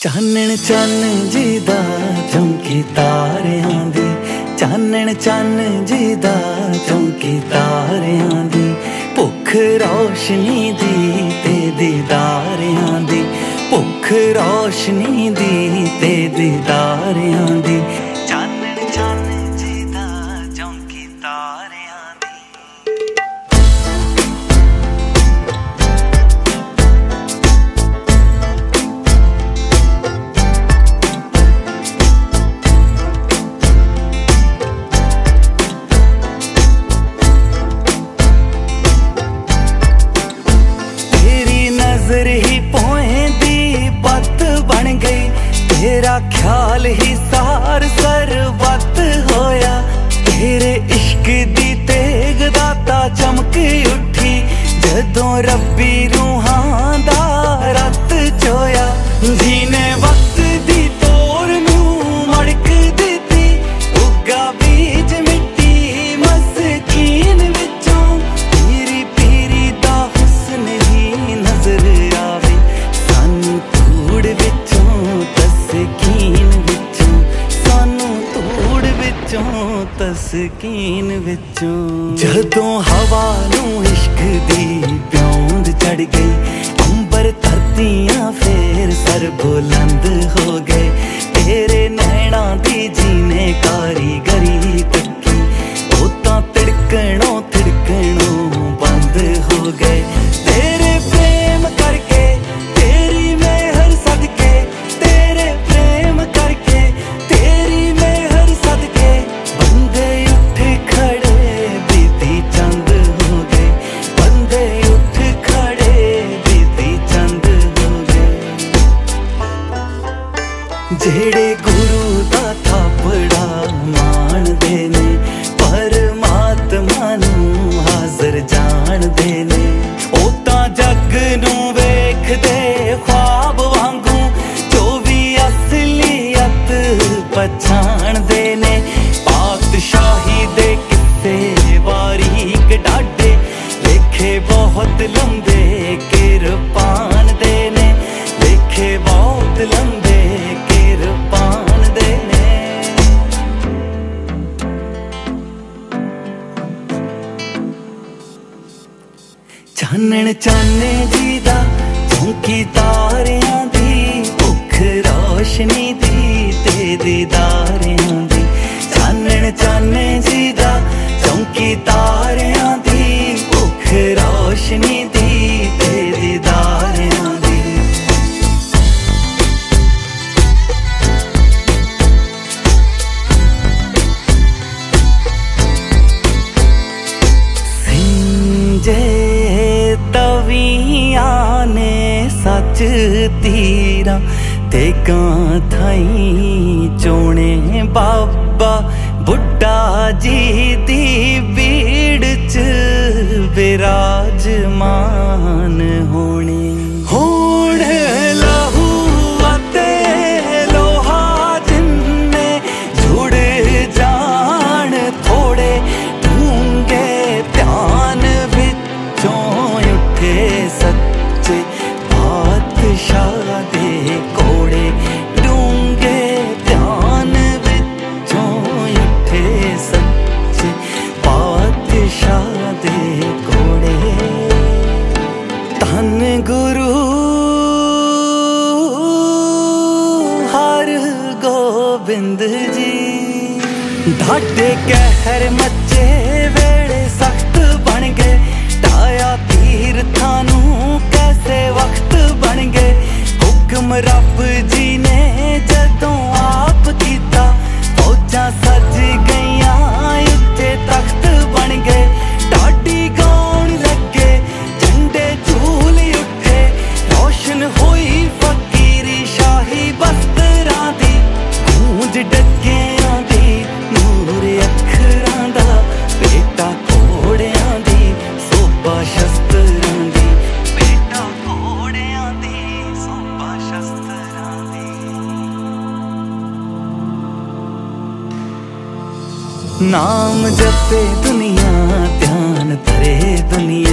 ਚਾਨਣ ਚੰਨ ਜੀ ਦਾ ਚਮਕੀ ਤਾਰਿਆਂ ਦੀ, ਚਾਨਣ ਚੰਨ ਜੀ ਦਾ ਚਮਕੀ ਤਾਰਿਆਂ ਦੀ, ਭੁੱਖ ਰੋਸ਼ਨੀ ਦੀ ਤੇ ਦੀਦਾਰਿਆਂ ਦੀ, ਭੁੱਖ ਰੋਸ਼ਨੀ ਦੀ ਤੇ ਦੀਦਾਰਿਆਂ ਦੀ। ਤੇਰਾ ਖਿਆਲ ਹੀ ਸਾਰ ਸਰਬੱਤ ਹੋਇਆ ਤੇਰੇ ਇਸ਼ਕ ਦੀ ਤੇਗ ਦਾਤਾ ਚਮਕ ਉੱਠੀ ਜਦੋਂ ਰੱਬੀ ਰੂਹਾਂ ਤਸਕੀਨ ਵਿੱਚੋਂ ਜਦੋਂ ਹਵਾ ਨੂੰ ਇਸ਼ਕ ਦੀ ਪਿਉਂਦ ਚੜ ਗਈ, ਅੰਬਰ ਧਰਤੀਆਂ ਫੇਰ ਸਰ ਬੁਲੰਦ ਹੋ ਗਏ। ਤੇਰੇ ਨੈਣਾ ਦੀ ਮਾਣਦੇ ਨੇ ਪਰਮਾਤਮਾ ਨੂੰ ਹਾਜ਼ਰ ਜਾਣਦੇ ਨੇ ਉਹ ਤਾਂ ਜੱਗ ਨੂੰ ਵੇਖਦੇ ਖੁਆਬ ਵਾਂਗੂ ਜੋ ਵੀ ਅਸਲੀਅਤ ਪਛਾਣਦੇ ਨੇ ਚਾਨਣ ਚਾਨੇ ਜੀ ਦਾ ਚੌਂਕੀ ਤਾਰਿਆਂ ਦੀ ਭੁੱਖ ਰੋਸ਼ਨੀ ਦੀ ਤੇ ਦੀਦਾਰਿਆਂ ਨੇ ਤੀਰਾ ਤੇ ਕਾਂ ਥਾਈ ਚੋਣੇ ਬਾਬਾ ਬੁੱਢਾ ਜੀ ਦੀ ਬੀੜ ਚ ਵਿਰਾਜਮਾਨ। ਗੋਬਿੰਦ ਜੀ। ਢਾਡੇ ਕਹਿਰ ਮੱਚੇ ਵੇੜੇ ਸਖਤ ਬਣ ਗਏ। ਢਾਇਆ ਤੀਰਥਾਂ ਨੂੰ ਕੈਸੇ ਵਕਤ ਬਣ ਗਏ? ਹੁਕਮ ਰੱਬ ਗੂੰਜ ਡੱਕਿਆਂ ਦੀ, ਨੂਰ ਅੱਖਰਾਂ ਦਾ ਬੇਟਾ ਘੋੜਿਆਂ ਦੀ, ਸੋਭਾ ਸ਼ਸਤਰਾਂ ਦੀ ਬੇਟਾ ਘੋੜਿਆਂ ਦੀ, ਸੋਭਾ ਸ਼ਸਤਰਾਂ ਦੀ। ਨਾਮ ਜਪੇ ਦੁਨੀਆ, ਧਿਆਨ ਧਰੇ ਦੁਨੀਆ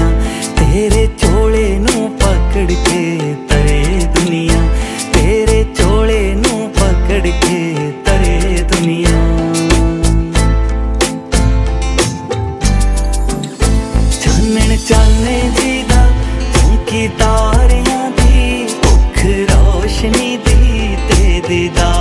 ਚਾਨੇ ਜੀ ਦਾ ਚਮਕੀ ਤਾਰਿਆਂ ਦੀ ਭੁੱਖ ਰੋਸ਼ਨੀ ਦੀ ਤੇ ਦੀਦਾਰ